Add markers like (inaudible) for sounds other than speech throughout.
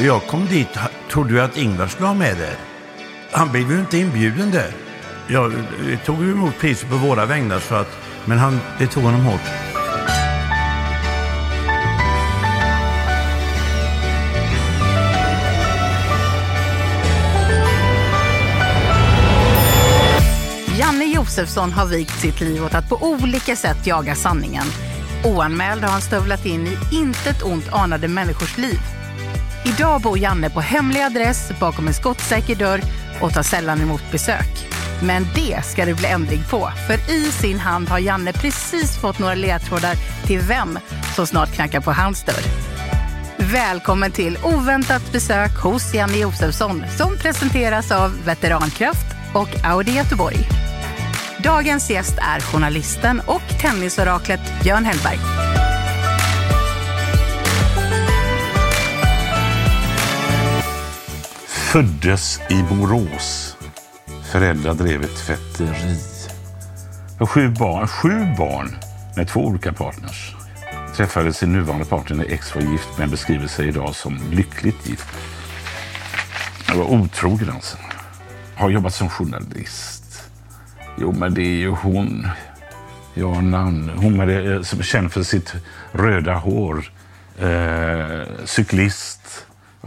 Jag kom dit, trodde ju att Ingvar skulle ha med det. Han blev ju inte inbjuden där. Jag tog ju emot priset på våra vägnar, så att, men han, det tog honom hårt. Janne Josefsson har vikt sitt liv åt att på olika sätt jaga sanningen. Oanmäld har han stövlat in i intet ont anade människors liv. Idag bor Janne på hemlig adress bakom en skottsäker dörr och tar sällan emot besök. Men det ska det bli ändring på, för i sin hand har Janne precis fått några ledtrådar till vem som snart knackar på hans dörr. Välkommen till oväntat besök hos Janne Josefsson som presenteras av Veterankraft och Audi Göteborg. Dagens gäst är journalisten och tennisoraklet Björn Hellberg. Föddes i Borås. Föräldrar drev ett tvätteri. Och sju barn, sju barn med två olika partners. Träffade sin nuvarande partner när ex var gift men beskriver sig idag som lyckligt gift. Jag var otrogen alltså. Har jobbat som journalist. Jo, men det är ju hon. Ja, namn. Hon eh, som är känd för sitt röda hår. Eh, cyklist.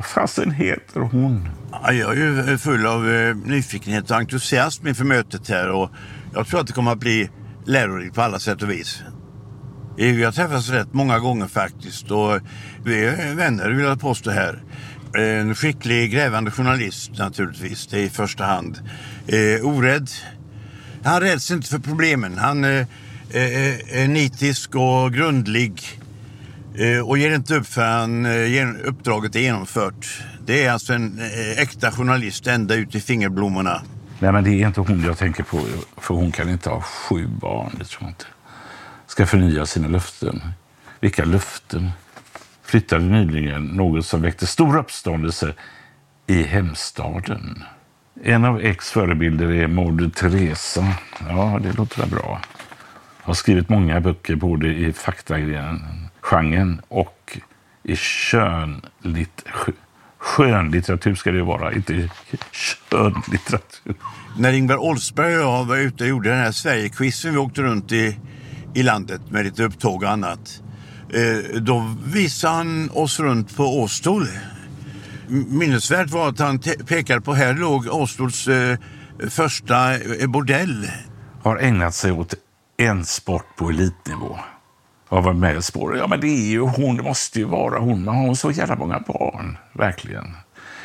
Vad fasen heter hon? Ja, Jag är ju full av eh, nyfikenhet och entusiasm inför mötet här och jag tror att det kommer att bli lärorikt på alla sätt och vis. Eh, vi har träffats rätt många gånger faktiskt och vi är vänner vill jag påstå här. En skicklig grävande journalist naturligtvis, det är i första hand. Eh, orädd. Han räds inte för problemen. Han eh, är nitisk och grundlig. Eh, och ger inte upp förrän eh, uppdraget är genomfört. Det är alltså en eh, äkta journalist ända ut i fingerblommorna. Nej, men det är inte hon jag tänker på. För hon kan inte ha sju barn, det tror jag inte. Ska förnya sina löften. Vilka löften? Flyttade nyligen, något som väckte stor uppståndelse i hemstaden. En av ex förebilder är Moder Teresa. Ja, det låter väl bra. Har skrivit många böcker både i faktagrenen faktagenren och i skönlit, skö- skönlitteratur ska det ju vara, inte skönlitteratur. När Ingvar Oldsberg och jag var ute och gjorde den här Sverigequizen, vi åkte runt i, i landet med lite upptåg och annat. Eh, då visade han oss runt på Åstol. Minnesvärt var att han pekade på här låg Åstols eh, första eh, bordell. har ägnat sig åt en sport på elitnivå. Har varit med i spårat. Ja, men det är ju hon. Det måste ju vara hon. Men har hon så jävla många barn? Verkligen.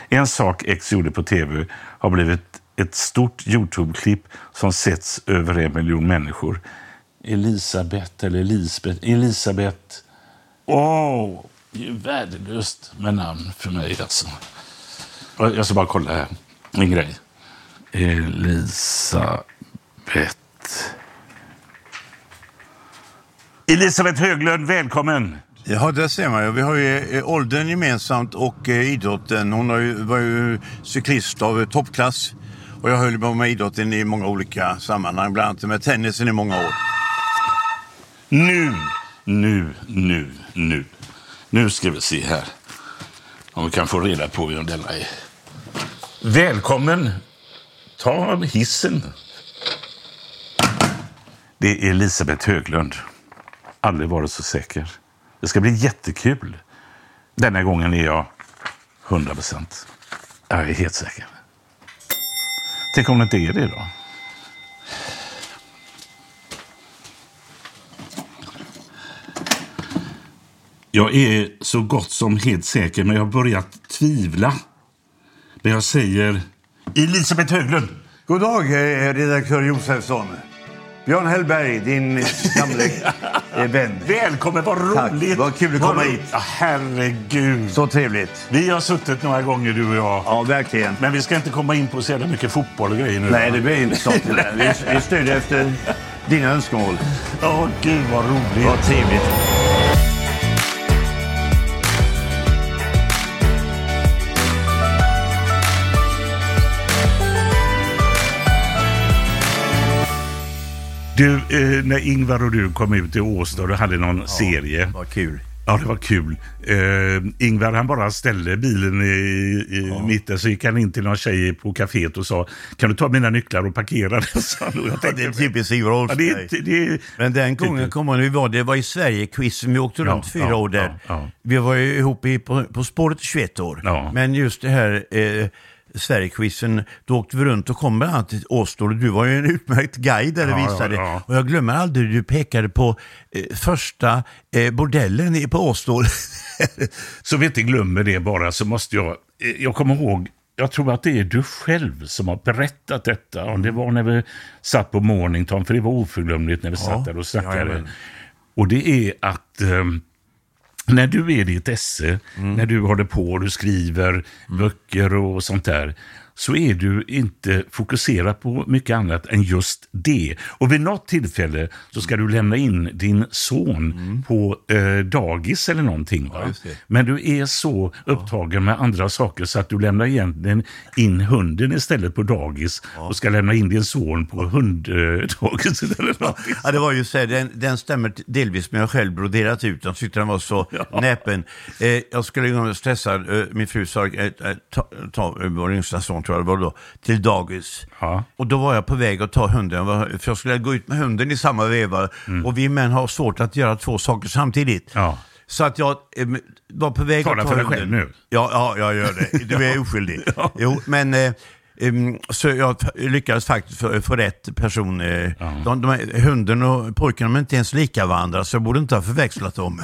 En sak X gjorde på tv har blivit ett stort Youtube-klipp som setts över en miljon människor. Elisabeth eller Elisabeth. Elisabeth. Åh, det är ju värdelöst med namn för mig alltså. Jag ska bara kolla här. En grej. Elisabeth. Elisabeth Höglund, välkommen! Ja, det ser man ju. Vi har ju eh, åldern gemensamt och eh, idrotten. Hon har ju, var ju cyklist av eh, toppklass. Och jag höll på med idrotten i många olika sammanhang, bland annat med tennisen i många år. Nu, nu, nu, nu. Nu ska vi se här om vi kan få reda på vem denna är. Välkommen! Ta hissen. Det är Elisabeth Höglund. Aldrig varit så säker. Det ska bli jättekul. Denna gången är jag 100 procent. Jag är helt säker. Tänk om det inte är det då? Jag är så gott som helt säker, men jag har börjat tvivla. Men jag säger Elisabeth Höglund. God dag, eh, redaktör Josefsson. Björn Hellberg, din gamle (laughs) vän. Välkommen, vad Tack, roligt! vad kul att komma hit. Ja, herregud. Så trevligt. Vi har suttit några gånger du och jag. Ja, verkligen. Men vi ska inte komma in på så jävla mycket fotboll och grejer nu. Nej, det blir inte sånt. det. (laughs) Vi, vi efter dina önskemål. Åh, gud vad roligt. Vad trevligt. Du, eh, när Ingvar och du kom ut i Åstad och hade någon serie. Vad kul. Ja, det var kul. Eh, Ingvar han bara ställde bilen i, i ja. mitten så gick han in till någon tjej på kaféet och sa kan du ta mina nycklar och parkera den? (laughs) ja, det är typiskt Ingvar Oldsberg. Ja, det, det, Men den gången kommer vi var, det var i Sverige-quizen, vi åkte runt ja, fyra ja, år där. Vi var ju ihop i, på, på spåret 21 år. Men just det här eh, Sverigequizen, då åkte vi runt och kom bland annat till Åstol. Du var ju en utmärkt guide där ja, visade. Ja, ja. Och jag glömmer aldrig, du pekade på eh, första eh, bordellen på Åstol. (laughs) så vi inte glömmer det bara så måste jag, eh, jag kommer ihåg jag tror att det är du själv som har berättat detta. Om det var när vi satt på Mornington, för det var oförglömligt när vi satt där och snackade. och det är att um, när du är i ditt esse, mm. när du håller på och du skriver mm. böcker och sånt där, så är du inte fokuserad på mycket annat än just det. Och vid något tillfälle så ska du lämna in din son mm. på eh, dagis eller någonting. Ja, Men du är så upptagen med andra saker så att du lämnar egentligen in hunden istället på dagis ja. och ska lämna in din son på hunddagis. Eh, eller ja, det var ju så den, den stämmer delvis med jag själv broderat ut. Jag tyckte den var så ja. näpen. Eh, jag skulle stressad, eh, min fru sa, eh, ta, ta vår yngsta son tror jag det var då, till dagis. Ja. Och då var jag på väg att ta hunden, för jag skulle gå ut med hunden i samma veva. Mm. Och vi män har svårt att göra två saker samtidigt. Ja. Så att jag eh, var på väg Tala att ta hunden. Tala för dig själv nu. Ja, ja, jag gör det. Du är (laughs) oskyldig. ja. Jo, men... Eh, så jag lyckades faktiskt få, rätt person. Uh, ja. de, de, hunden och pojken är inte ens lika varandra så jag borde inte ha förväxlat dem.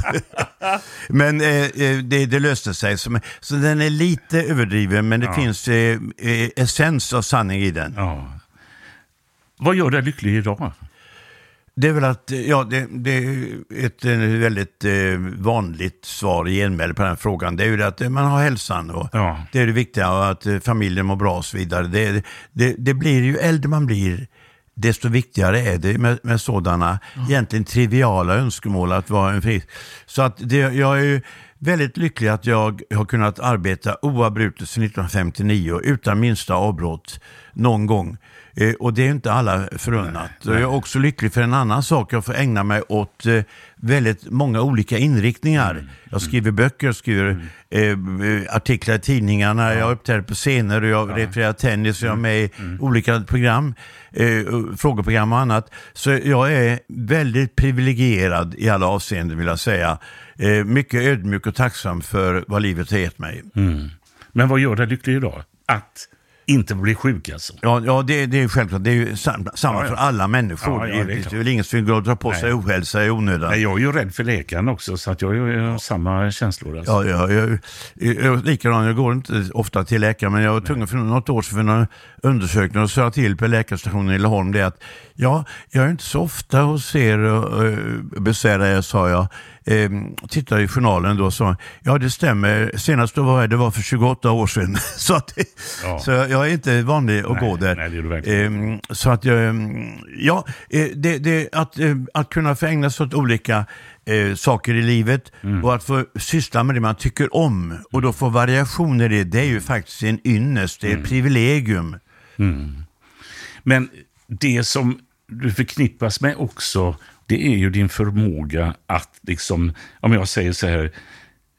(laughs) men uh, det, det, löste sig. Så, så, den är lite överdriven men det ja. finns uh, essens av sanning i den. Ja. Vad gör dig lycklig idag? Det är väl att, ja, det, det är ett väldigt eh, vanligt svar i genmäle på den frågan. Det är ju det att man har hälsan och ja. det är det viktiga och att eh, familjen mår bra och så vidare. Det, det, det blir ju äldre man blir, desto viktigare är det med, med sådana ja. egentligen triviala önskemål att vara en frisk. Så att det, jag är ju väldigt lycklig att jag har kunnat arbeta oavbrutet sedan 1959 utan minsta avbrott någon gång. Eh, och det är inte alla förunnat. Jag är också lycklig för en annan sak. Jag får ägna mig åt eh, väldigt många olika inriktningar. Mm. Jag skriver böcker, jag skriver mm. eh, artiklar i tidningarna, ja. jag uppträder på scener, och jag ja. refererar tennis, och jag är med i mm. mm. olika program, eh, frågeprogram och annat. Så jag är väldigt privilegierad i alla avseenden vill jag säga. Eh, mycket ödmjuk och tacksam för vad livet har gett mig. Mm. Men vad gör dig lycklig idag? Att inte bli sjuk alltså? Ja, ja det, det är självklart. Det är ju samma ja, ja. för alla människor. Ja, det, är det är väl ingen som vill dra på Nej. sig ohälsa i onödan. Nej, jag är ju rädd för läkaren också, så att jag har samma känslor. Alltså. Ja, ja, jag, jag, jag, jag går inte ofta till läkaren, men jag var tvungen för något år sedan för en undersökning och sa till på läkarstationen i Laholm det att ja, jag är inte så ofta hos er och uh, besvärar er, sa jag eh, tittade i journalen då sa ja det stämmer, senast då var jag, det var för 28 år sedan. (laughs) så, att, ja. så jag är inte vanlig att nej, gå där. Nej, eh, så att ehm, ja, eh, det, det, att, eh, att kunna få ägna sig åt olika eh, saker i livet mm. och att få syssla med det man tycker om och då få variationer i det, det är ju faktiskt en ynnest, det är mm. ett privilegium. Mm. Men det som du förknippas med också det är ju din förmåga att, liksom, om jag säger så här,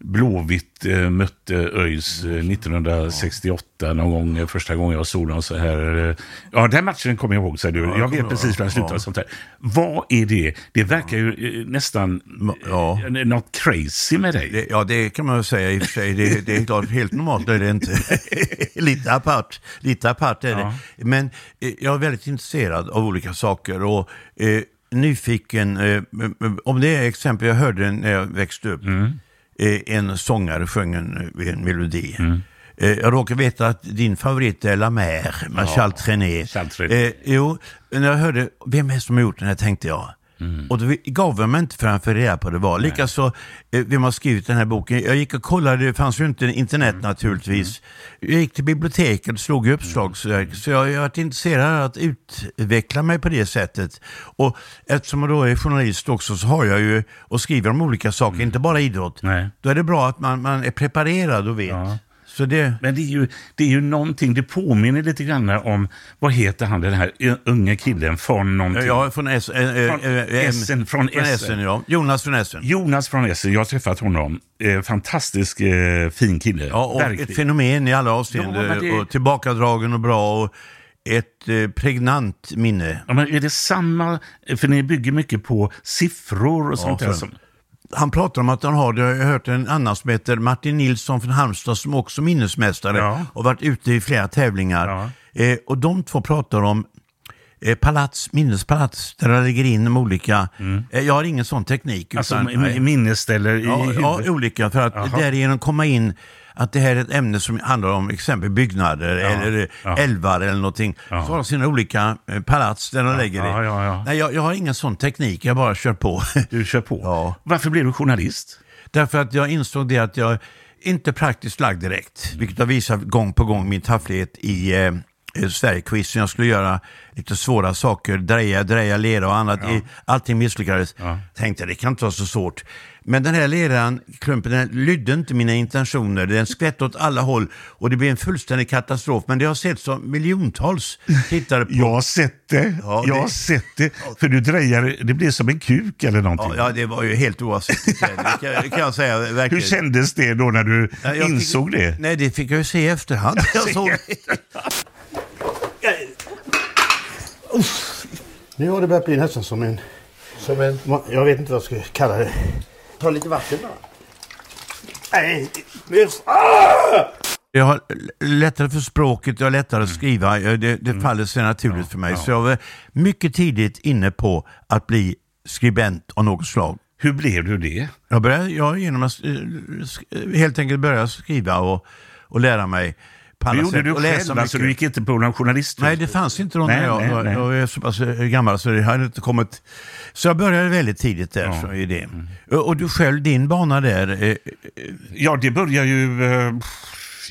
Blåvitt eh, mötte ÖIS eh, 1968 någon gång, eh, första gången jag såg dem så här. Eh, ja, den matchen kommer jag ihåg, säger du. Jag vet precis hur den slutade. Ja. Sånt där. Vad är det? Det verkar ju eh, nästan ja. Eh, något crazy med dig. Det, ja, det kan man ju säga i och för sig. Det, det är klart, helt normalt är det inte. (laughs) lite apart, lite apart är ja. det. Men jag är väldigt intresserad av olika saker och nyfiken, eh, om det är exempel jag hörde när jag växte upp. Mm. Eh, en sångare sjöng en, en melodi. Mm. Eh, jag råkar veta att din favorit är La Mer med ja, Charles Trenet. Charles Trenet. Eh, jo, när jag hörde, vem är det som har gjort den här tänkte jag. Mm. Och då gav jag mig inte förrän jag reda på det var. Likaså eh, vem har skrivit den här boken. Jag gick och kollade, det fanns ju inte internet mm. naturligtvis. Jag gick till biblioteket och slog i uppslagsverk. Mm. Så jag har varit intresserad av att utveckla mig på det sättet. Och eftersom jag då är journalist också så har jag ju och skriver om olika saker, mm. inte bara idrott. Nej. Då är det bra att man, man är preparerad och vet. Ja. Så det, Men det är, ju, det är ju någonting, det påminner lite grann om, vad heter han den här unge killen från någonting? ja, från S, äh, Från äh, Essen, från Essen. Essen. ja. Jonas från Essen. Jonas från Essen, jag har träffat honom. Eh, fantastisk eh, fin kille. Ja, och Verkligen. ett fenomen i alla avseenden. Ja, det- och tillbakadragen och bra och ett eh, pregnant minne. Ja, men är det samma, för ni bygger mycket på siffror och sånt där. Som, Han pratar om att han har, det har jag hört en annan som heter Martin Nilsson från Halmstad som också är minnesmästare Ja. och varit ute i flera tävlingar. Ja. Eh, och de två pratar om eh, palats, minnespalats där de lägger in de olika. Eh, jag har ingen sån teknik. alltså utan- minnesställer i Ja, ja, olika. För att Jaha. därigenom komma in att det här är ett ämne som handlar om exempel byggnader eller ja. älvar eller någonting. Ja. Så har de sina olika eh, palats där de lägger det. ja, ja, ja. Nej, jag, jag har ingen sån teknik, jag bara kör på. (laughs) Du kör på. Ja. Varför blev du journalist? Därför att jag insåg det att jag inte praktiskt lagd direkt. Vilket har visat gång på gång min tafflighet i eh, eh, Sverigequizen. Jag skulle göra lite svåra saker, dreja, dreja, lera och annat. I, allting misslyckades. Ja. Tänkte det kan inte vara så svårt. Men den här leran, klumpen, den lydde inte mina intentioner. Den skvätte åt alla håll och det blev en fullständig katastrof. Men det har sett som miljontals tittare på. Jag har sett det. Ja, jag det- har sett det. För du drejar, det blev som en kuk eller någonting. Ja, ja, det var ju helt oavsiktligt. Det kan, kan jag säga Hur verkligen. kändes det då när du Ja, insåg fick, det? Nej, det fick jag ju se i efterhand. (laughs) Jag såg Nu har det börjat bli nästan som en... Som en... Jag vet inte vad jag ska kalla det. Ta lite vatten bara. Nej. Ah! Jag har lättare för språket, jag har lättare att skriva. Jag- Det, det faller sig naturligt för mig. Så jag var mycket tidigt inne på att bli skribent av något slag. Hur blev du det? Jag började jag genom att eh, helt enkelt börja skriva och, och lära mig alla gjorde sätt. du och läsa själv, alltså du gick inte på någon journalist? Nej, det fanns inte då Nej, när jag, nej, nej. jag är så pass eh, gammal så det hade inte kommit. Så jag började väldigt tidigt där. Ja. Så är det. Och, och du själv, din bana där. Eh, Ja, det börjar ju... Eh,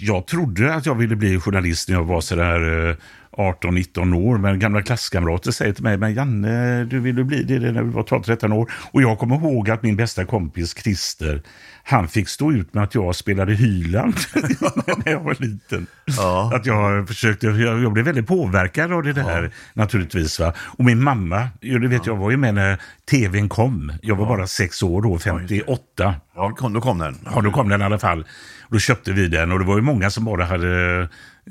jag trodde att jag ville bli journalist när jag var sådär eh, 18-19 år. Men gamla klasskamrater säger till mig, men Janne, du ville bli det när du var 12-13 år. Och jag kommer ihåg att min bästa kompis Christer, han fick stå ut med att jag spelade Hyland (laughs) när jag var liten. Ja. Att jag försökte, jag, jag blev väldigt påverkad av det där naturligtvis. Va? Och min mamma, det vet jag var ju med när tvn kom. Jag var bara sex år då, 58. ja, då kom den. Ja, då kom den i alla fall. Då köpte vi den och det var ju många som bara hade...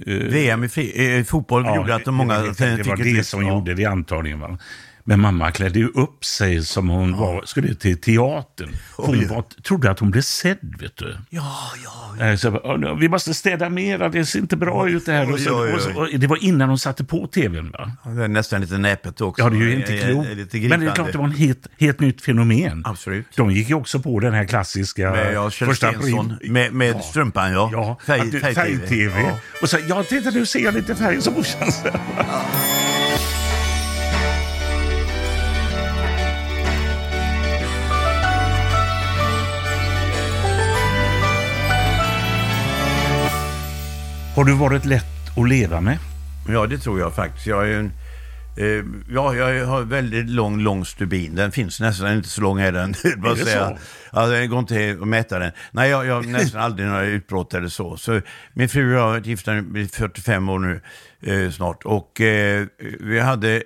eh, VM i fri, eh, fotboll gjorde att de många jag det var det som ja. gjorde det antagligen. Va? Men mamma klädde ju upp sig som hon var, skulle till teatern. Hon var, trodde att hon blev sedd, vet du. Ja, ja. Eh, Så, jag bara, "Åh, vi måste städa mera, det ser inte bra ut det här. Och så, och så, och det var innan hon satte på tvn. Va? Det är nästan lite näpet också. Ja, det är ju inte Eh, klokt. eh, Lite Men det är klart det var en helt, helt nytt fenomen. Absolut. De gick ju också på den här klassiska Med ja, Kjell första Stensson, med, med strumpan ja. Ja, Färg- att du- färg-tv. färg-tv. Ja. Och så, ja, titta nu ser jag lite färg som morsan. Har du varit lätt att leva med? Ja, det tror jag faktiskt. Jag är en, eh, ja, jag har väldigt lång, lång stubin. Den finns nästan inte så lång är den. (laughs) Är det säga. så? Ja, det går inte att mäta den. Nej, jag, jag har (laughs) nästan aldrig några utbrott eller så. så min fru och jag har varit gifta i 45 år nu eh, snart. Och eh, vi hade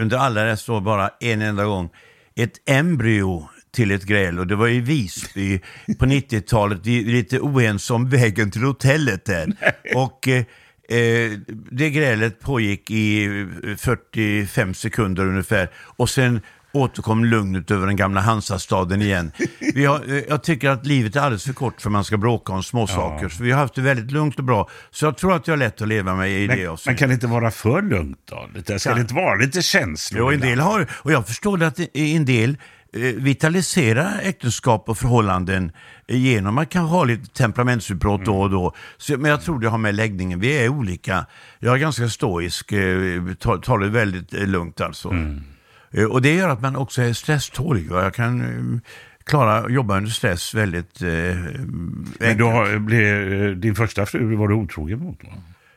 under alla dessa år bara en enda gång ett embryo till ett gräl och det var i Visby på 90-talet. Vi är lite oense om vägen till hotellet där. (laughs) Och eh, eh, det grälet pågick i eh, 45 sekunder ungefär och sen återkom lugnet över den gamla Hansastaden igen. Vi har, eh, jag tycker att livet är alldeles för kort för man ska bråka om småsaker. Så vi har haft det väldigt lugnt och bra. Så jag tror att jag har lätt att leva med i det Men, men kan det inte vara för lugnt då? Lite, ska det inte vara lite känslor? Jo, en del har, och jag förstår att en del eh, vitaliserar äktenskap och förhållanden eh, genom att kanske ha lite temperamentsutbrott då och då. Så, men jag tror det har med läggningen, vi är olika. Jag är ganska stoisk, eh, tar, det väldigt lugnt alltså. Eh, Och det gör att man också är stresstålig. Jag kan klara jobba under stress väldigt eh, Men enkelt. du har, blev, din första fru var du otrogen mot? Va?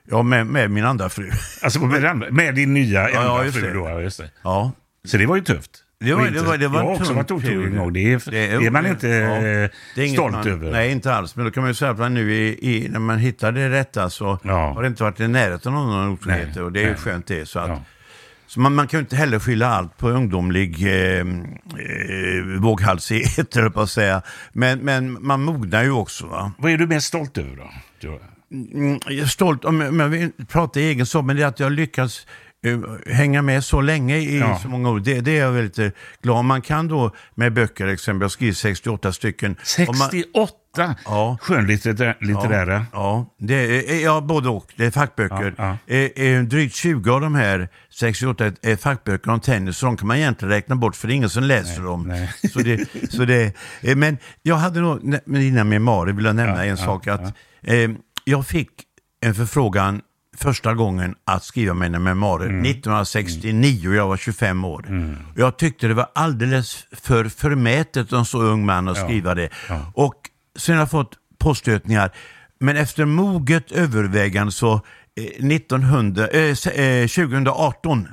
Ja, med, med min andra fru. Alltså med, andra- med din nya ja, enda just fru det. då? ja, Just det. Ja, Så det var ju tufft. Det var, Och det inte- var, det var jag har också varit otrogen gång. Det är, det är man inte eh, Det är inget stolt man, över. Nej, inte alls. Men då kan man ju säga att man nu i, i, när man hittar det rätta så Ja. har det inte varit i närheten av någon otrohet. Och det är ju skönt det. Så, att, Ja. så man, man kan ju inte heller skylla allt på ungdomlig eh, eh, våghalsighet, (laughs) höll jag på att säga. Men, men man mognar ju också. Va? Vad är du mest stolt över då? Du- Mm, jag är stolt, om om jag vill prata i egen sak, men det är att jag eh, hänga med så länge i Ja. så många år. Det, det är jag väldigt eh, glad. Man kan då med böcker, exempel, jag har skrivit 68 stycken. Om man- 68 Ja. skönlitterära. Ja, det är, ja, både och. Det är fackböcker. Ja, Eh, eh, drygt 20 av de här 68 är- fackböcker om tennis, så de kan man egentligen räkna bort för det är ingen som läser dem. nej. Så det, så det, eh, men jag hade nog, med dina memoarer vill jag nämna Ja, en ja, sak. att eh, Jag fick en förfrågan första gången att skriva mina memoarer Mm. 1969 och jag var 25 år. Och Jag tyckte det var alldeles för förmätet av en så ung man att skriva det. Och sen har jag fått påstötningar. Men efter moget övervägande så eh, 1900, eh, s- eh, 2018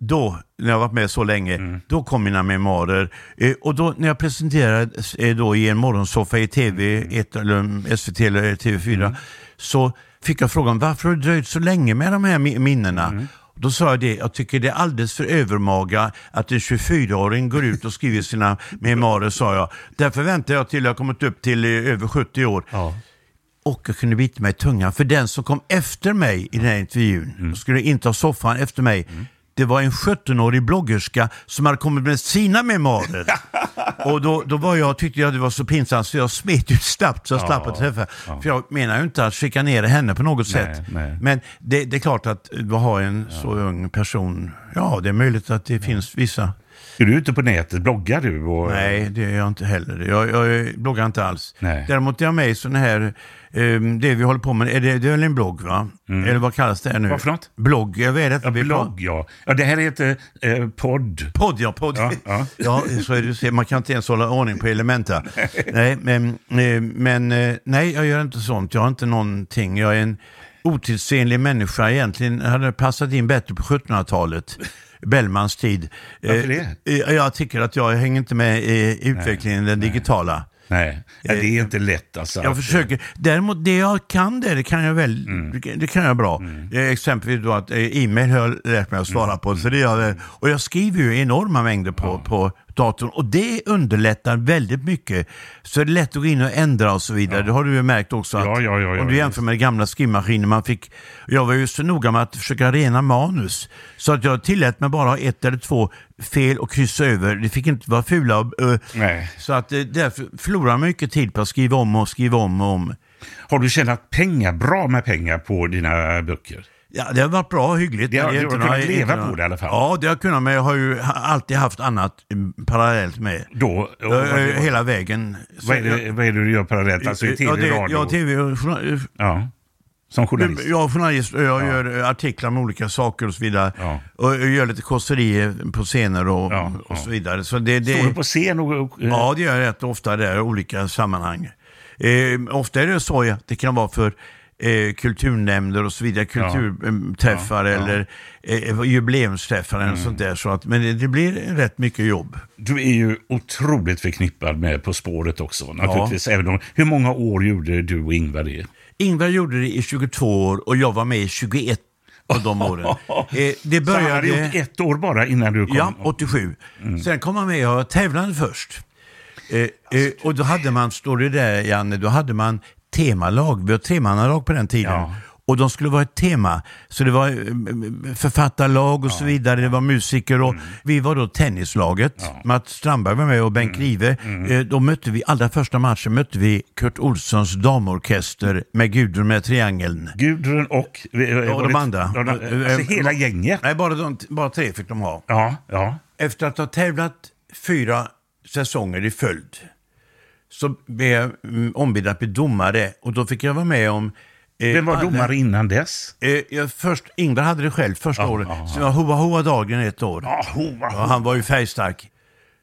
då, när jag varit med så länge, då kom mina memoarer. Eh, och då när jag presenterades eh, då i en morgonsoffa i TV, ett, eller SVT eller TV4, så fick jag frågan varför har du dröjt så länge med de här mi- minnena? Då sa jag det, jag tycker det är alldeles för övermaga att en 24-åring går ut och skriver sina (laughs) memoarer, sa jag. Därför väntar jag till jag kommit upp till eh, över 70 år. Ja. Och jag kunde bita mig i tungan. För den som kom efter mig i den här intervjun, Mm. skulle inte ha soffan efter mig, det var en 17-årig bloggerska som hade kommit med sina memoarer. (laughs) och då, då var jag, tyckte jag det var så pinsamt så jag smet ut snabbt så jag slapp att träffa. För jag menar ju inte att chikanera henne på något sätt. nej. Men det, det är klart att har en så ung person, ja det är möjligt att det finns vissa Är du ute på nätet? Bloggar du? Och, Nej, det är jag inte heller. Jag, jag bloggar inte alls. Nej. Däremot är jag med i sådana här, ehm, det vi håller på med, är det, det är väl en blogg va? Eller vad kallas det nu? Mm. Vad för något? Blogg, jag vet inte. Ja, blogg, ja. ja. Det här heter eh, podd. Podd, ja. Podd. Ja, ja. (laughs) Ja, så är det, man kan inte ens hålla ordning på elementa. (laughs) nej, men, eh, men eh, nej, jag gör inte sånt. Jag har inte någonting. Jag är en otidsenlig människa. Egentligen hade det passat in bättre på 1700-talet. Bellmans tid. Varför det? Eh, Jag tycker att jag hänger inte med i utvecklingen, den digitala. Nej, ja, det är inte lätt alltså. Jag försöker. Däremot det jag kan det, det kan jag väl. Mm. Det, kan jag bra. Eh, Exempelvis då att eh, e-mail har jag lärt mig att svara Mm. på. Så det gör jag, och jag skriver ju enorma mängder på, på datorn och det underlättar väldigt mycket. Så det är lätt att gå in och ändra och så vidare. Det har du ju märkt också. Att Ja, ja, ja, ja, om du jämför med gamla skrivmaskiner man fick. Jag var ju så noga med att försöka rena manus. Så att jag tillät mig bara ha ett eller två fel och kryssa över. Det fick inte vara fula. eh, Nej. Så att eh, därför förlorar man mycket tid på att skriva om och skriva om och om. Har du tjänat pengar, bra med pengar på dina böcker? Ja, det har varit bra hyggligt. Det har- är du har kunnat några- leva inte på några- det i alla fall. Ja, det har jag kunnat, men jag har ju alltid haft annat mm, parallellt med. Då, och, vad, Eh, Hela vägen. Vad, är det, vad är det du gör parallellt? Alltså i tv, ja, det, radio? Ja, tv och journal- Ja, som journalist? Jag är journalist och jag gör eh, artiklar om olika saker och så vidare. Ja. Och jag gör lite kåserier på scener och, Ja, och ja. så vidare. Så det, det, Står du på scen och... och Ja, det gör jag rätt ofta där i olika sammanhang. Eh, ofta är det så att det kan vara för eh, kulturnämnder och så vidare, kulturträffar Ja, ja. eller eh, jubileumsträffar eller sånt där. Så att, men det, blir rätt mycket jobb. Du är ju otroligt förknippad med På spåret också. Naturligtvis. Även om, hur många år gjorde du och Ingvar det? Ingvar gjorde det i 22 år och jag var med i 21 av de (laughs) åren. Eh, det Så han hade började... gjort ett år bara innan du kom? Ja, 87. Sen kom han med och tävlade först. Eh, eh, och då hade man, står det där Janne, då hade man temalag. Vi har tremannalag på den tiden. Ja. Och de skulle vara ett tema. Så det var eh, författarlag och så vidare, det var musiker och vi var då tennislaget. Mats Strandberg var med och Bengt Grive. Eh, Då mötte vi, allra första matchen mötte vi Kurt Olssons damorkester med Gudrun med triangeln. Gudrun och... Ja, och de andra. Ja, alltså hela gänget? Nej, bara, de, bara tre fick de ha. Ja, ja. Efter att ha tävlat fyra säsonger i följd så blev jag mm, ombedd att bli domare och då fick jag vara med om... eh, Vem var alla- domare innan dess? Eh, jag, först, Ingvar hade det själv första Ja, året. ja, Så jag Hoa Hoa Dagen ett år. Ja, hoa, Ja, han var ju färgstark.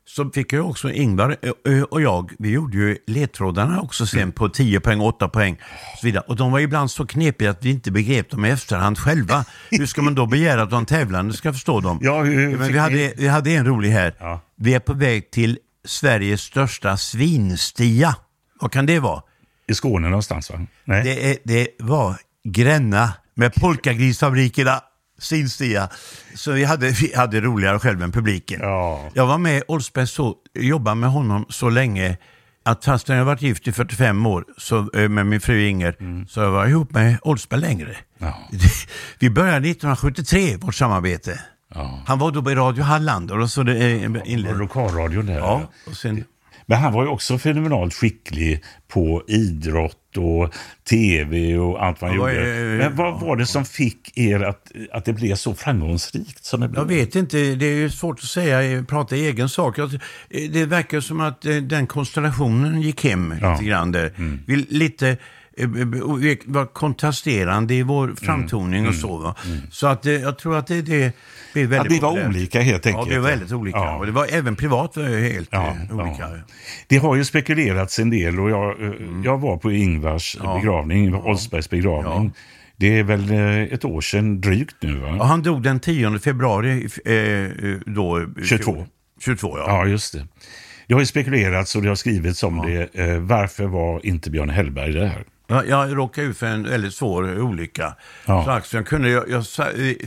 så fick jag också Ingvar eh, och jag, vi gjorde ju ledtrådarna också sen på 10 poäng, 8 poäng och så vidare. Och de var ibland så knepiga att vi inte begrep dem i efterhand själva. Hur ska man då begära att de tävlande ska förstå dem? Ja, hur Men vi, hade, vi hade en rolig här. Ja. Vi är på väg till Sveriges största svinstia. Vad kan det vara? I Skåne någonstans va? Nej. Det, är, det var Gränna med polkagrisfabrikerna. Svinstia. Så vi hade, vi hade roligare själv än publiken. Ja. Jag var med Oldsberg så, jobbade med honom så länge att fastän jag varit gift i 45 år så, eh, med min fru Inger så jag var ihop med Oldsberg längre. Ja. (laughs) Vi började 1973 vårt samarbete. Ja. Han var då på Radio Halland och så det Och inled... Lokalradion där. Ja, och sen... Men han var ju också fenomenalt skicklig på idrott och tv och allt vad han Ja, gjorde. Men vad var det som fick er att, att det blev så framgångsrikt som det blev? Jag vet inte, det är ju svårt att säga, eh, prata i egen sak. Eh, Det verkar som att eh, den konstellationen gick hem lite grann där. Vi lite var kontrasterande i vår framtoning och så. Va? Så att eh, jag tror att det, det blev väldigt Att vi var populärt. olika helt Ja, enkelt. det var väldigt olika. Ja. Och det var även privat var det helt Ja, eh, olika. ja. Det har ju spekulerats en del och jag, eh, Mm. jag var på Ingvars begravning, Oldsbergs begravning. Det är väl eh, ett år sedan drygt nu va? Och han dog den 10 februari eh, eh, då. eh, 22. 22 ja. Ja, just det. Det har ju spekulerats och det har skrivits om det. Eh, varför var inte Björn Hellberg där? Jag, jag råkade ut för en väldigt svår olycka. Ja. Så axeln kunde, jag, jag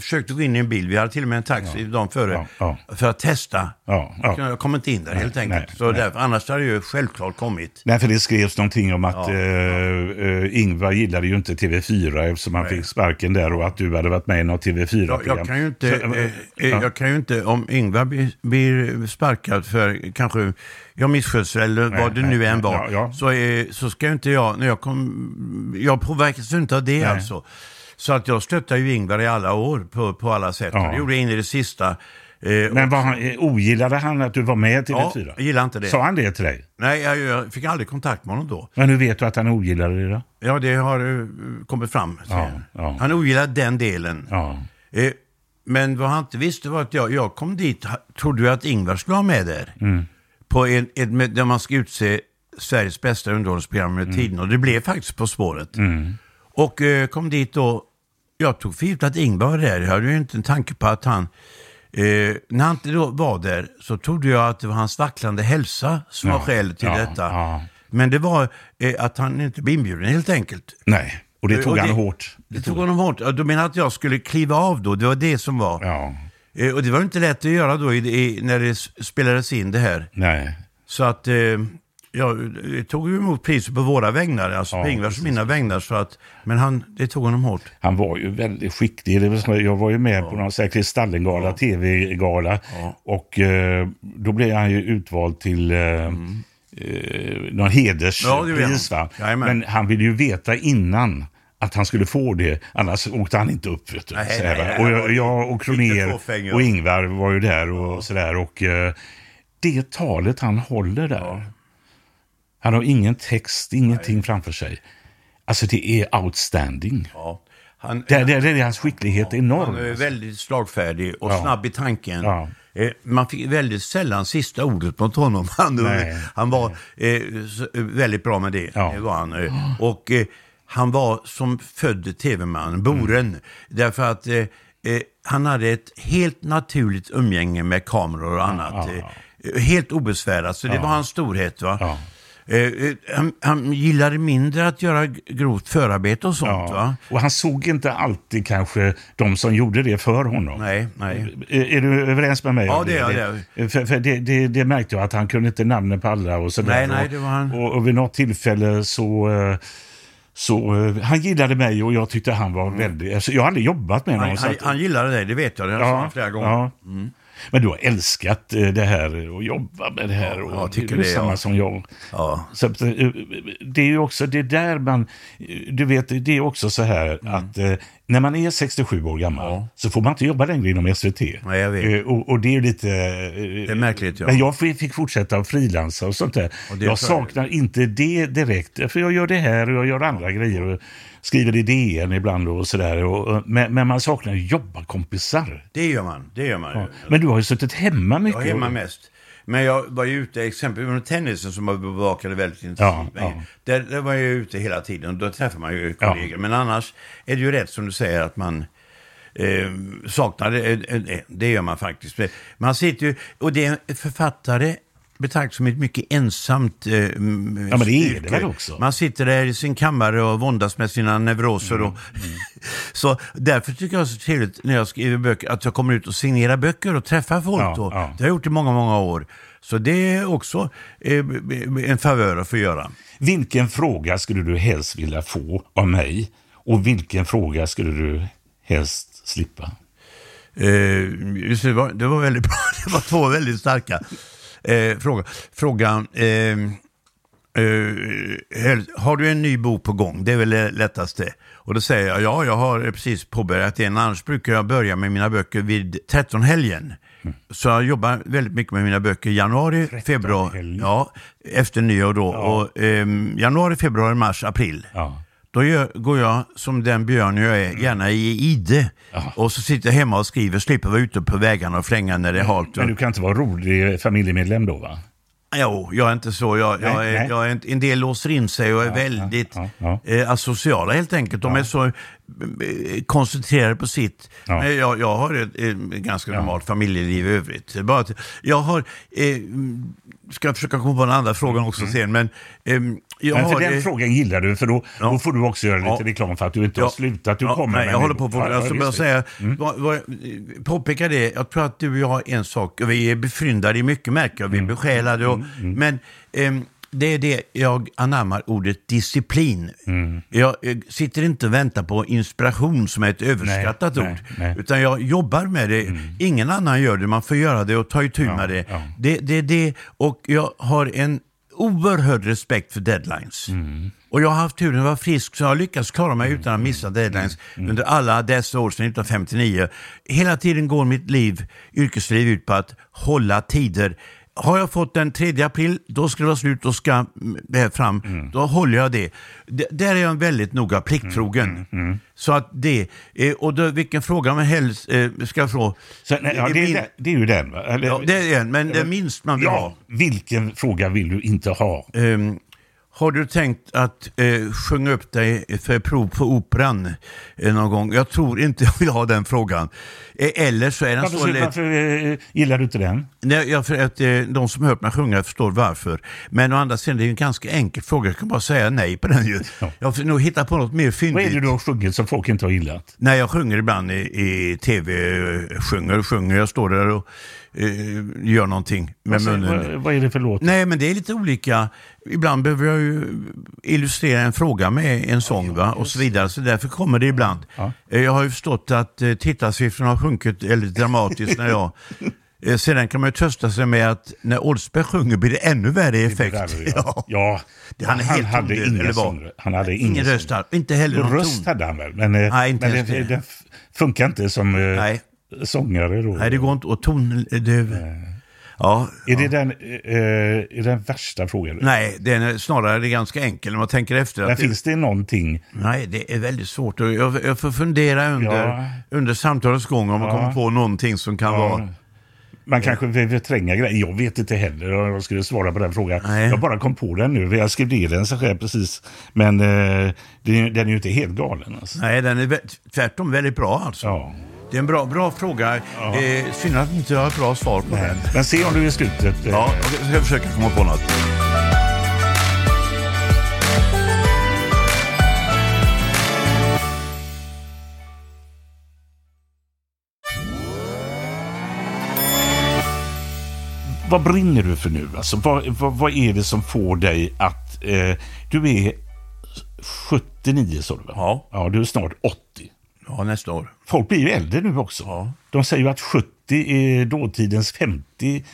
försökte gå in i en bil, vi hade till och med en taxi dagen före, Ja, för att testa. Ja, ja. Jag kom inte in där helt enkelt. nej, så nej. Därför, annars hade jag ju självklart kommit. Nej, för det skrevs någonting om att eh, eh, Ingvar gillade ju inte TV4 eftersom han fick sparken där och att du hade varit med i något TV4-program. Jag, jag, kan ju inte, Så, eh, eh, ja. jag kan ju inte, om Ingvar blir, blir sparkad för kanske jag misskötsel eller vad det nej, nu än nej, var, ja, ja. Så, eh, så ska inte jag, när jag kom, jag påverkas inte av det alltså. Så att jag stöttar ju Ingvar i alla år på, på alla sätt. Ja. Och Det gjorde jag in i det sista. Eh, Men var han, eh, ogillade han att du var med i Ja, TV4? jag gillar inte det. Sa han det till dig? Nej, jag, jag fick aldrig kontakt med honom då. Men hur vet du att han ogillade det då? Ja, det har uh, kommit fram. Ja, han. ja. Han ogillade den delen. Ja. Eh, men vad han inte visste var att jag, jag kom dit, trodde ju att Ingvar skulle vara med där. Mm. På en, med, där man ska utse Sveriges bästa underhållsprogram Mm. med tiden. Och det blev faktiskt På spåret. Och eh, kom dit då, jag tog för givet att Ingvar var där. Jag hade ju inte en tanke på att han, eh, när han inte då var där så trodde jag att det var hans vacklande hälsa som var Ja, skälet till ja, detta. ja. Men det var eh, att han inte blev inbjuden helt enkelt. Nej, och det tog Och han det- hårt. Det tog honom hårt. Du menar att jag skulle kliva av då? Det var det som var. Ja, Eh, Och det var inte lätt att göra då i, i, när det spelades in det här. nej. Så att eh, ja, det tog ju emot priset på våra vägnar, alltså Ja, på Ingvars och mina vägnar. Så att, men han, det tog honom hårt. Han var ju väldigt skicklig. Jag var ju med på någon Kristallengala, tv-gala. Och eh, då blev han ju utvald till eh, eh, någon hederspris. Mm. Ja. Men han ville ju veta innan att han skulle få det, annars åkte han inte upp. Vet du, Nej, nej, nej, och jag, jag och Kroner ja. och Ingvar var ju där och sådär. Och eh, det talet han håller där. Han har ingen text, ingenting framför sig. Alltså det är outstanding. Ja. Han, Där, där, där är hans skicklighet enorm. han är väldigt slagfärdig och Ja. snabb i tanken. Ja. Eh, Man fick väldigt sällan sista ordet mot honom. (laughs) Han, Nej. han var eh, väldigt bra med det. Ja. det var han. eh. (gasps) Och han var som född tv-man, boren. Mm. Därför att eh, eh, han hade ett helt naturligt umgänge med kameror och annat. ja, Eh, Helt obesvärat, så det var hans storhet. Va? Ja. Eh, han, han gillade mindre att göra grovt förarbete och sånt. Ja. Va? Och han såg inte alltid kanske de som gjorde det för honom. Nej, nej. Är, är du överens med mig? Ja, det är jag, det? För, för det, det, det märkte jag att han kunde inte namnen på alla och sådär. Nej, nej, det var han. Och, och vid något tillfälle så... eh, så eh, han gillade mig och jag tyckte han var väldigt... Alltså, jag har aldrig jobbat med honom. Han, han, han gillade dig, det vet jag. Det har sagt flera gånger. Ja. Men du har älskat eh, det här och jobba med det här. och jag tycker det är det, samma ja. som jag. Ja. Så eh, det är ju också det där man... Du vet, det är också så här att eh, när man är 67 år gammal Mm. Ja. så får man inte jobba längre inom SVT. Nej, Och, och det är ju lite... Det är märkligt, ja. Men jag fick fortsätta att frilansa och sånt där. Och jag tror jag- saknar inte det direkt. För jag gör det här och jag gör andra grejer. Skriver i DN ibland och sådär. Men, men man saknar jobbarkompisar. Det gör man. Det gör man. Men du har ju suttit hemma mycket. Jag är hemma mest. Men jag var ju ute, exempelvis med tennisen som jag bevakade väldigt intensivt. Ja, ja. Där, där var jag ute hela tiden och då träffar man ju kollegor. Men annars är det ju rätt som du säger att man eh, saknar det. Eh, eh, Det gör man faktiskt. Man sitter ju, och det är författare betraktas som ett mycket ensamt eh, Ja, men det är det väl också? Man sitter där i sin kammare och våndas med sina neuroser. Mm, Och, (laughs) så därför tycker jag det är så trevligt när jag skriver böcker att jag kommer ut och signerar böcker och träffar folk. Ja, och, ja. Det har jag gjort i många, många år. Så det är också eh, en favör att få göra. Vilken fråga skulle du helst vilja få av mig? Och vilken fråga skulle du helst slippa? Eh, det, var, det var väldigt bra. (laughs) Det var två väldigt starka eh, frågor. Frågan, eh, eh, har du en ny bok på gång? Det är väl det lättaste. Och då säger jag, ja, jag har precis påbörjat en. Annars brukar jag börja med mina böcker vid 13-helgen. Så jag jobbar väldigt mycket med mina böcker januari, februari, ja, efter nyår då. Och, ehm, januari, februari, mars, april. Ja. Då gör, går jag som den björn jag är, gärna i ide. Och så sitter jag hemma och skriver, slipper vara ute på vägarna och flänga när det är halt. Men du kan inte vara rolig familjemedlem då va? Jo, jag är inte så. Jag, jag Nej, är, nej. jag är inte, en del låser in sig och är väldigt ja, ja. Eh, asociala helt enkelt. De är så eh, koncentrerade på sitt. Ja. Men jag, jag har ett, ett ganska normalt familjeliv i övrigt. Är Bara att jag har, eh, ska jag försöka komma på den andra frågan också sen, men Mm. Men för den eh, frågan gillar du, för då, Ja. då får du också göra lite Ja. reklam för att du inte har slutat. Du Ja, kommer nej, jag håller på, på Ja, jag ja, säga, det. Mm. vad, vad, påpeka det, jag tror att du och jag har en sak, och vi är befryndade i mycket märker, Mm. vi är besjälade, och, men ehm, det är det jag anammar ordet disciplin. Mm. Jag, jag sitter inte och väntar på inspiration som är ett överskattat Nej, ord, nej, nej. utan jag jobbar med det. Ingen annan gör det, man får göra det och ta itu med det. ja. Det, det, det. Och jag har en oerhörd respekt för deadlines. Och jag har haft turen att vara frisk så jag har lyckats klara mig utan att missa deadlines under alla dessa år sedan 1959. Hela tiden går mitt liv, yrkesliv ut på att hålla tider. Har jag fått den 3 april, då ska det vara slut, då ska mm, det här fram. Då håller jag det. D- där är jag väldigt noga plikttrogen. Så att det, eh, och då, vilken fråga man helst eh, ska få. Så, nej, ja, det, Min- är, det är ju den va? Eller, Ja, det är en, men det minst man vill ha. ja, vilken fråga vill du inte ha? Ehm, har du tänkt att eh, sjunga upp dig för prov på operan eh, någon gång? Jag tror inte jag vill ha den frågan. Eh, eller så är den Varför, så lätt... varför eh, gillar du inte den? Nej, jag, för att eh, de som hört mig sjunga förstår varför. Men å andra sidan, det är en ganska enkel fråga. Jag kan bara säga nej på den ju. Ja. Jag får nog hitta på något mer Vad är fyndigt. det du har sjungit som folk inte har gillat? När jag sjunger ibland i, i tv, eh, sjunger och sjunger. Jag står där och eh, gör någonting med Alltså, munnen. vad, vad är det för låt? Nej, men det är lite olika. Ibland behöver jag ju illustrera en fråga med en sång va? och så vidare. Så därför kommer det ibland. Ja. Eh, Jag har ju förstått att eh, tittarsiffrorna har sjunkit väldigt dramatiskt när jag... (laughs) Eh, Sedan kan man ju trösta sig med att när Oldsberg sjunger blir det ännu värre effekt. Ja. (laughs) Han hade ingen eller vad? sång. Han hade Ingen ingen röst. Inte heller någon Röst ton. hade han väl, men, eh, Nej, men det. det funkar inte som eh, Nej. Sångare då. Nej, det går inte. Och tondöv... Ja, Är det den, eh, är den värsta frågan? nej, den är snarare ganska enkel när man tänker efter. Men Att det, finns det någonting? Nej, det är väldigt svårt. Jag, jag får fundera under, Ja. under samtalets gång om man Ja. kommer på någonting som kan vara... Man kanske vill förtränga grejer. Jag vet inte heller om jag skulle svara på den frågan. Nej. Jag bara kom på den nu. Jag skrev ner den så själv precis. Men eh, det, den är ju inte helt galen. Alltså. Nej, den är vä- tvärtom väldigt bra alltså. Ja. Det är en bra, bra fråga. Eh, synd att inte jag har ett bra svar på den. Men se om du i slutet... eh, Ja, jag ska försöka komma på något. Vad brinner du för nu? Alltså, vad, vad, vad är det som får dig att... Eh, du är 79 sa du va? Ja. Ja, du är snart 80. Ja, nästa år. Folk blir ju äldre nu också. Ja. De säger ju att 70 är dåtidens 50.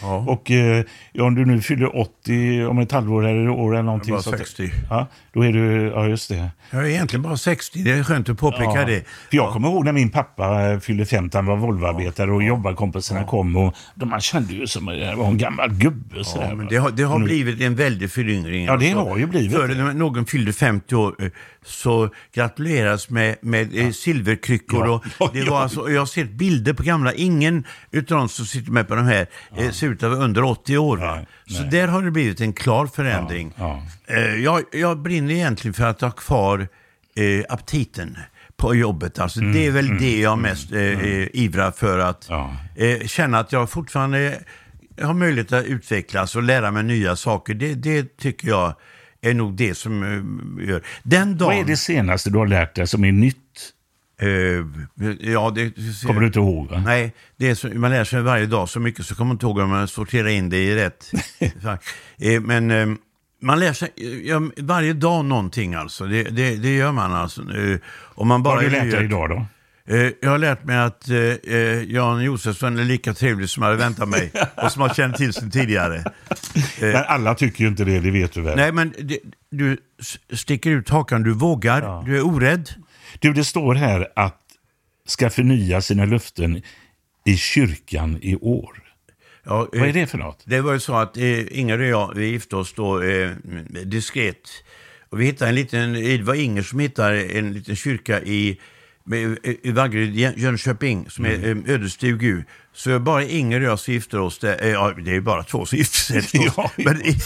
Ja. Och eh, ja, om du nu fyller 80 om ett halvår eller år eller någonting. bara så att- 60. Ja, då är du... Ja, just det. Jag är egentligen bara 60. Det är skönt att påpeka det. För jag kommer ihåg när min pappa eh, fyllde 50, han var Volvoarbetare och jobbarkompisarna kom och de, man kände ju som att jag var en gammal gubbe. Ja, men det har, det har nu- blivit en väldig föryngring. Ja, det alltså. har ju blivit det. när någon fyllde 50 år eh, så gratuleras med, med eh, silverkryckor. Ja, Och ja, det ja. var alltså, jag har sett bilder på gamla, ingen utav de som sitter med på de här eh, ser ut att vara under 80 år. Va? Nej, Så nej. där har det blivit en klar förändring. Ja, Eh, jag, jag brinner egentligen för att ha kvar eh, aptiten på jobbet. Alltså, det är väl det jag mest eh, eh, ivrar för att Ja. eh, känna att jag fortfarande har möjlighet att utvecklas och lära mig nya saker. Det, det tycker jag är nog det som eh, gör. Den dagen... Vad är det senaste du har lärt dig som är nytt? Eh, ja, det, Kommer du inte ihåg? Va? Nej, det är så, man lär sig varje dag så mycket så kommer man inte ihåg om man sorterar in det i rätt. (laughs) eh, men eh, man lär sig ja, varje dag någonting alltså. Det, det, det gör man alltså. Om man bara Vad har du lärt dig idag då? Jag har lärt mig att Jan Josefsson är lika trevlig som jag hade väntat mig (laughs) och som har känt till sen tidigare. Men alla tycker ju inte det, det vet du väl? Nej, men det, du sticker ut hakan, du vågar, du är orädd. Du, det står här att ska förnya sina löften i kyrkan i år. Ja, eh, Vad är det för något? Det var ju så att eh, Inger och jag, vi gifte oss då eh, diskret. Och vi hittade en liten, det var Inger som hittade en liten kyrka i, med- i Vaggeryd, Jön- Jönköping, som är Mm. eh, ödesdig Gud. Så bara Inger och jag som gifte oss, där, eh, ja, det är bara två som gifte sig. (laughs) Ja, ja. Men i,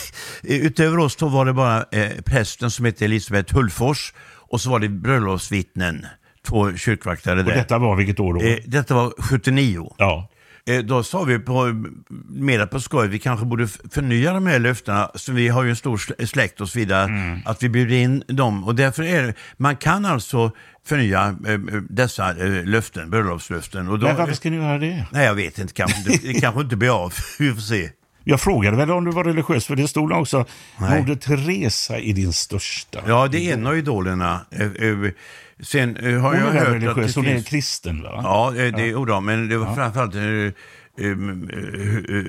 utöver oss då var det bara eh, prästen som hette Elisabeth Hullfors och så var det bröllopsvittnen, två kyrkvaktare Och där. detta var vilket år då? Eh, detta var 79. ja. Eh, Då sa vi på, mera på skoj, vi kanske borde förnya de här löftena, så vi har ju en stor sl- släkt och så vidare, Mm. att vi bjuder in dem. Och därför är det, man kan alltså förnya eh, dessa eh, löften, bröllopslöften. Och då, Men varför ska ni göra det? Nej, jag vet inte, kanske, det (laughs) kanske inte blir av. Vi får se. Jag frågade väl om du var religiös, för det stod också Nej. Moder Teresa är din största. Ja, det är en av idolerna. Eh, eh, Sen eh, har Hon jag hört att religiös, det hon är kristen va? Ja, det är ja. men det var framförallt hu-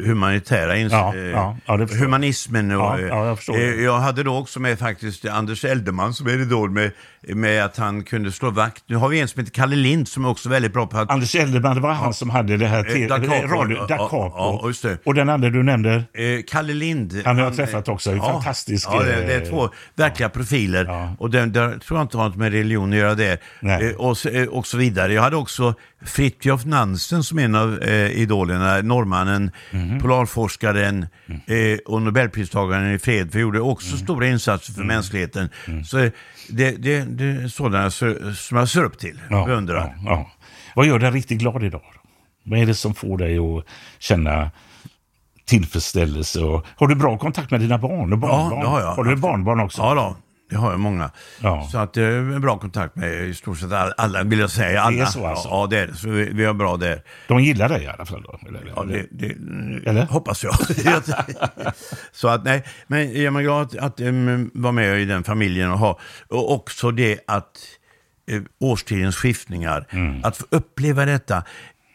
humanitära ins- Ja, ja, ja, humanismen. Och, Ja, ja, jag jag hade då också med faktiskt Anders Eldeman som är idol med, med att han kunde slå vakt. Nu har vi en som heter Kalle Lind som är också väldigt bra på att... Anders Eldeman, det var han som hade det här te- Da Capo, ja, Da ja, Capo. ja, det. Och den andra du nämnde? Eh, Kalle Lind. Han har jag träffat också. En fantastisk, Ja, det, det är eh, två verkliga profiler. Ja. Och den, där tror jag inte har något med religion att göra. Eh, och, så, eh, och så vidare. Jag hade också Fritjof Nansen som en av eh, idolerna. Norrmannen, Mhm. polarforskaren Mm. eh, och nobelpristagaren i fred. För gjorde också stora insatser Mm. för mänskligheten. Så eh, det, det, det är sådana så- som jag ser upp till. Ja, beundrar. ja, ja. Vad gör dig riktigt glad idag? Vad är det som får dig att känna tillfredsställelse? Och, har du bra kontakt med dina barn och barnbarn? det har jag. Har du barnbarn också? Ja, då, det har jag många. Ja. Så att det är en bra kontakt med i stort sett alla, alla vill jag säga. Alla. Det är så alltså? Ja, det är det. Så vi, vi har bra där. De gillar dig i alla fall? Då, eller? Ja, det, det, Eller? hoppas jag. (laughs) så att nej, men jag är glad att, att um, vara med i den familjen och ha, och också det att eh, årstidens skiftningar, Mm. att få uppleva detta.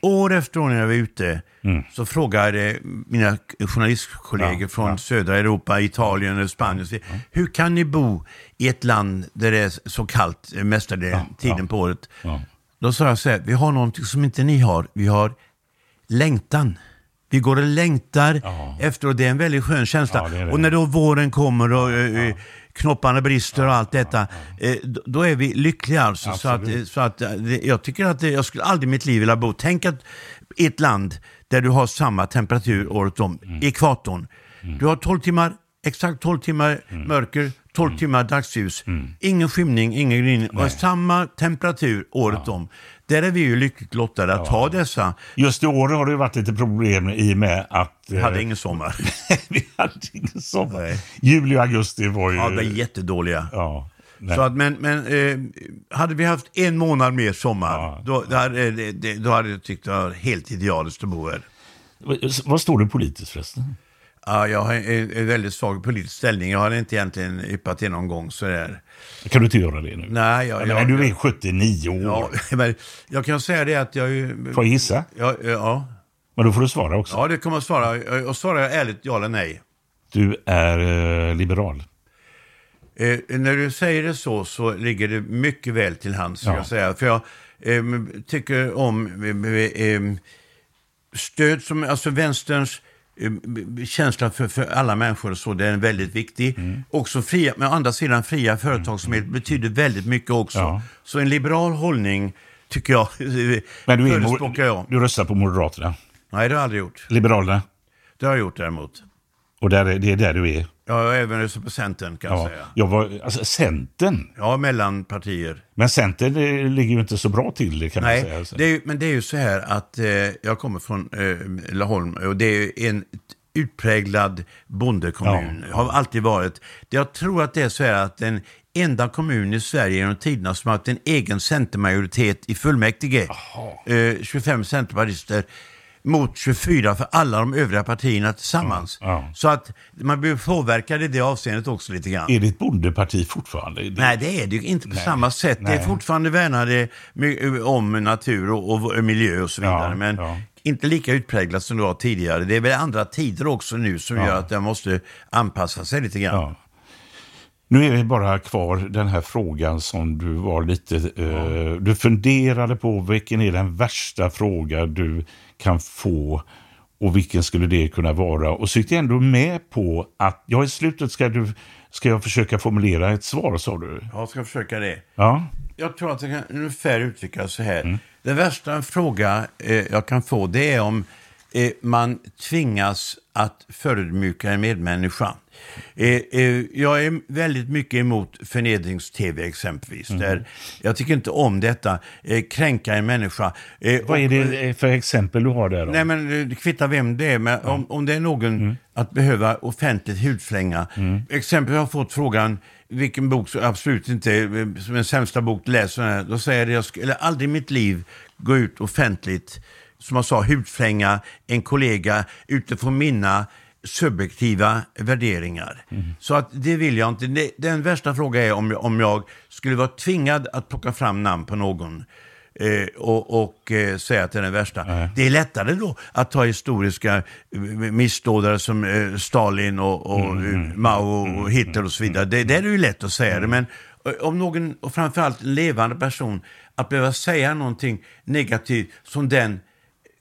År efter år när jag var ute Mm. så frågade mina journalistkollegor Ja, från ja. södra Europa, Italien och Spanien, hur kan ni bo i ett land där det är så kallt eh, mestadels tiden ja. på året? Ja. Då sa jag så här, vi har någonting som inte ni har. Vi har längtan. Vi går och längtar Ja. efter och det är en väldigt skön känsla. Ja, det det. Och när då våren kommer och eh, knopparna brister och allt detta, eh, då- är vi lyckliga alltså. Så att, eh, så att eh, jag tycker att jag skulle aldrig i mitt liv vilja bo. Tänk att i ett land där du har samma temperatur året om, Mm. ekvatorn. Du har 12 timmar, exakt 12 timmar Mm. mörker, 12 timmar dagsljus. Ingen skymning, ingen gryning och samma temperatur året om. Där är vi ju lyckligt lottade att ha dessa. Just i år har det ju varit lite problem i och med att... Vi hade ingen sommar. (laughs) vi hade ingen sommar. Nej. Juli och augusti var ju... Ja, de är jättedåliga. ja, nej. Så att, men men eh, hade vi haft en månad mer sommar, Ja. då, då, hade, det- det- då hade jag tyckt det var helt idealiskt att bo här. Vad står du politiskt förresten? Ja, jag en, väldigt svag politisk ställning. Jag har inte egentligen yppat det någon gång sådär. Kan du inte göra det nu? Nej, jag, jag jag, menar, du är 79 år. ja, (laughs) men jag kan säga det att jag... Får jag gissa? Ja, ja, Men då får du svara också. ja, det kommer att svara. Och svarar jag ärligt ja eller nej. Du är eh, liberal. Eh, när du säger det så, så ligger det mycket väl till hands, Ja. jag säga. För jag eh, tycker om eh, eh, stöd som, alltså vänsterns eh, känsla för, för alla människor och så, den är väldigt viktig. Mm. Också fria, men å andra sidan fria företagsamhet betyder väldigt mycket också. Ja. Så en liberal hållning tycker jag, (laughs) Men du, är jag. du röstar på Moderaterna? Nej, det har jag aldrig gjort. Liberalerna? det har jag gjort däremot. Och där, är- det är där du är? Jag har även röstat på Centern kan jag Ja. säga. Jag var, alltså, Centern? Ja, mellan partier. Men Centern ligger ju inte så bra till kan man säga. Nej, det är, men det är ju så här att eh, jag kommer från eh, Laholm och det är en utpräglad bondekommun. Har alltid varit. Jag tror att det är så här att den enda kommun i Sverige genom tiderna som har haft en egen centermajoritet i fullmäktige. Eh, 25 centerpartister mot 24 för alla de övriga partierna tillsammans. Ja, ja. Så att man blir påverkad i det avseendet också lite grann. Är det ett bondeparti fortfarande? Det- Nej, det är det inte på Nej. samma sätt. Det är Nej. fortfarande värnade om natur och, miljö och så vidare. Ja, men inte lika utpräglat som det var tidigare. Det är väl andra tider också nu som gör att jag måste anpassa sig lite grann. Nu är det bara kvar den här frågan som du var lite... eh, du funderade på vilken är den värsta fråga du kan få och vilken skulle det kunna vara? Och så gick du ändå med på att ja, i slutet ska, du, ska jag försöka formulera ett svar, sa du. Jag ska försöka det. Ja, Jag tror att det kan ungefär uttryckas så här. Mm. Den värsta fråga eh, jag kan få det är om eh, man tvingas att förödmjuka en medmänniska. Eh, eh, jag är väldigt mycket emot förnedrings-tv exempelvis. Mm. Där jag tycker inte om detta, eh, kränka en människa. Eh, vad är det för exempel du har där? Då? Nej, men eh, det kvittar vem det är. Men om, om det är någon att behöva offentligt hudflänga. Exempel, jag har fått frågan vilken bok som absolut inte är som en sämsta bok läser. Då säger jag det, jag skulle aldrig i mitt liv gå ut offentligt, som jag sa, hudflänga en kollega utifrån mina subjektiva värderingar. Så att det vill jag inte. Det- Den värsta frågan är om jag, om jag skulle vara tvingad att plocka fram namn på någon eh, och, och eh, säga att den är värsta. Det är lättare då att ta historiska eh, missdådare som eh, Stalin och, och eh, Mao och Hitler och så vidare. Det, det är ju lätt att säga det, men eh, om någon, och framförallt en levande person, att behöva säga någonting negativt som den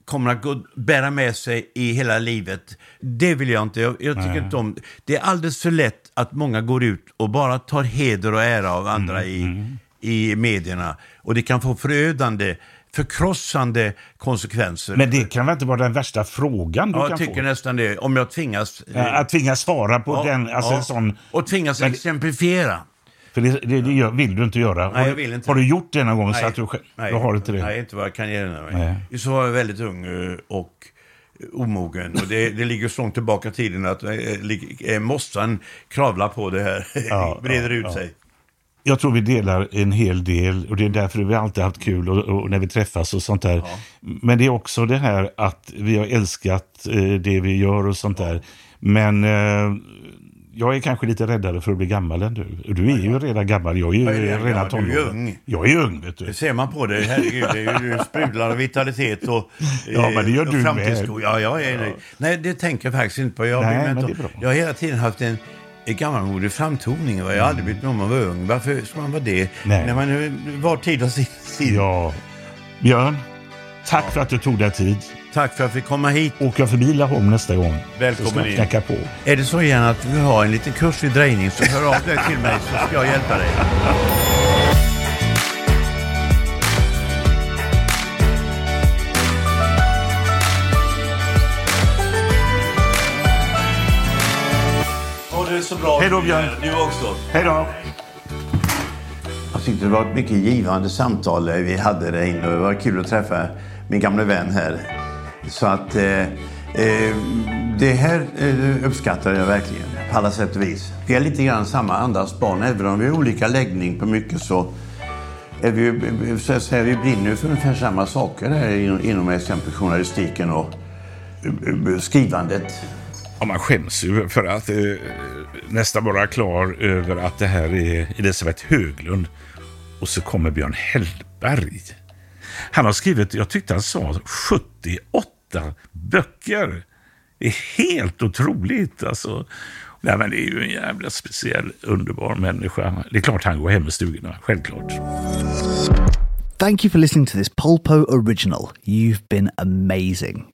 kommer att gå, bära med sig i hela livet. Det vill jag inte. Jag, jag tycker inte om det. är alldeles för lätt att många går ut och bara tar heder och ära av andra i, i medierna. Och det kan få förödande, förkrossande konsekvenser. Men det kan väl inte vara den värsta frågan du ja, kan jag tycker få? nästan det. Om jag tvingas... Ja, Att tvingas svara på Ja, den, alltså ja. en sån... Och tvingas Men- exemplifiera. För det, det, det vill du inte göra. Nej, har, jag vill inte. har du gjort det någon gång så att du, själv- nej, du har inte det? Nej, inte vad jag kan erinra mig. Nej. Så var jag väldigt ung eh, och omogen. Och det, det ligger så långt tillbaka i tiden att eh, eh, mossan kravlar på det här, (laughs) Ja, (laughs) breder ja, ut ja. sig. Jag tror vi delar en hel del och det är därför vi alltid haft kul och, och när vi träffas och sånt där. Men det är också det här att vi har älskat eh, det vi gör och sånt där. Men eh, jag är kanske lite räddare för att bli gammal än du. Du är ju redan gammal, jag är ju Jag är redan redan gammal, du är tonåring. ung. Jag är ung, vet du. Det ser man på dig, herregud. Det är ju du sprudlar av vitalitet och, Ja, men det gör och du med. Ja, jag är det. Nej, det tänker jag faktiskt inte på. Jag, Nej, men det är bra. jag har hela tiden haft en, gammalmodig framtoning. Jag har aldrig brytt mig om att vara ung. Varför ska man vara det? Nej. När man var tid och sin sin. Ja. Björn, tack för att du tog dig tid. Tack för att jag fick komma hit. Åker jag förbi Laholm nästa gång Välkommen in. knacka på. Är det så gärna att du vill ha en liten kurs i drejning så hör av dig till mig så ska jag hjälpa dig. Ha det så bra. Hej då, Björn. Du också. Hej då! Jag tyckte det var ett mycket givande samtal vi hade där inne det var kul att träffa min gamla vän här. Så att eh, eh, det här eh, uppskattar jag verkligen på alla sätt och vis. Vi är lite grann samma andas barn, även om vi har olika läggning på mycket så är vi, så att säga, vi brinner för ungefär samma saker här inom, inom exempelvis journalistiken och eh, skrivandet. Ja, man skäms ju för att eh, nästan vara klar över att det här är Elisabeth Höglund. Och så kommer Björn Hellberg. Han har skrivit, jag tyckte han sa 78 böcker. Det är helt otroligt alltså. Nej, men det är ju en jävla speciell, underbar människa. Det är klart han går hem i stugorna, självklart. Thank you for listening to this Polpo original. You've been amazing.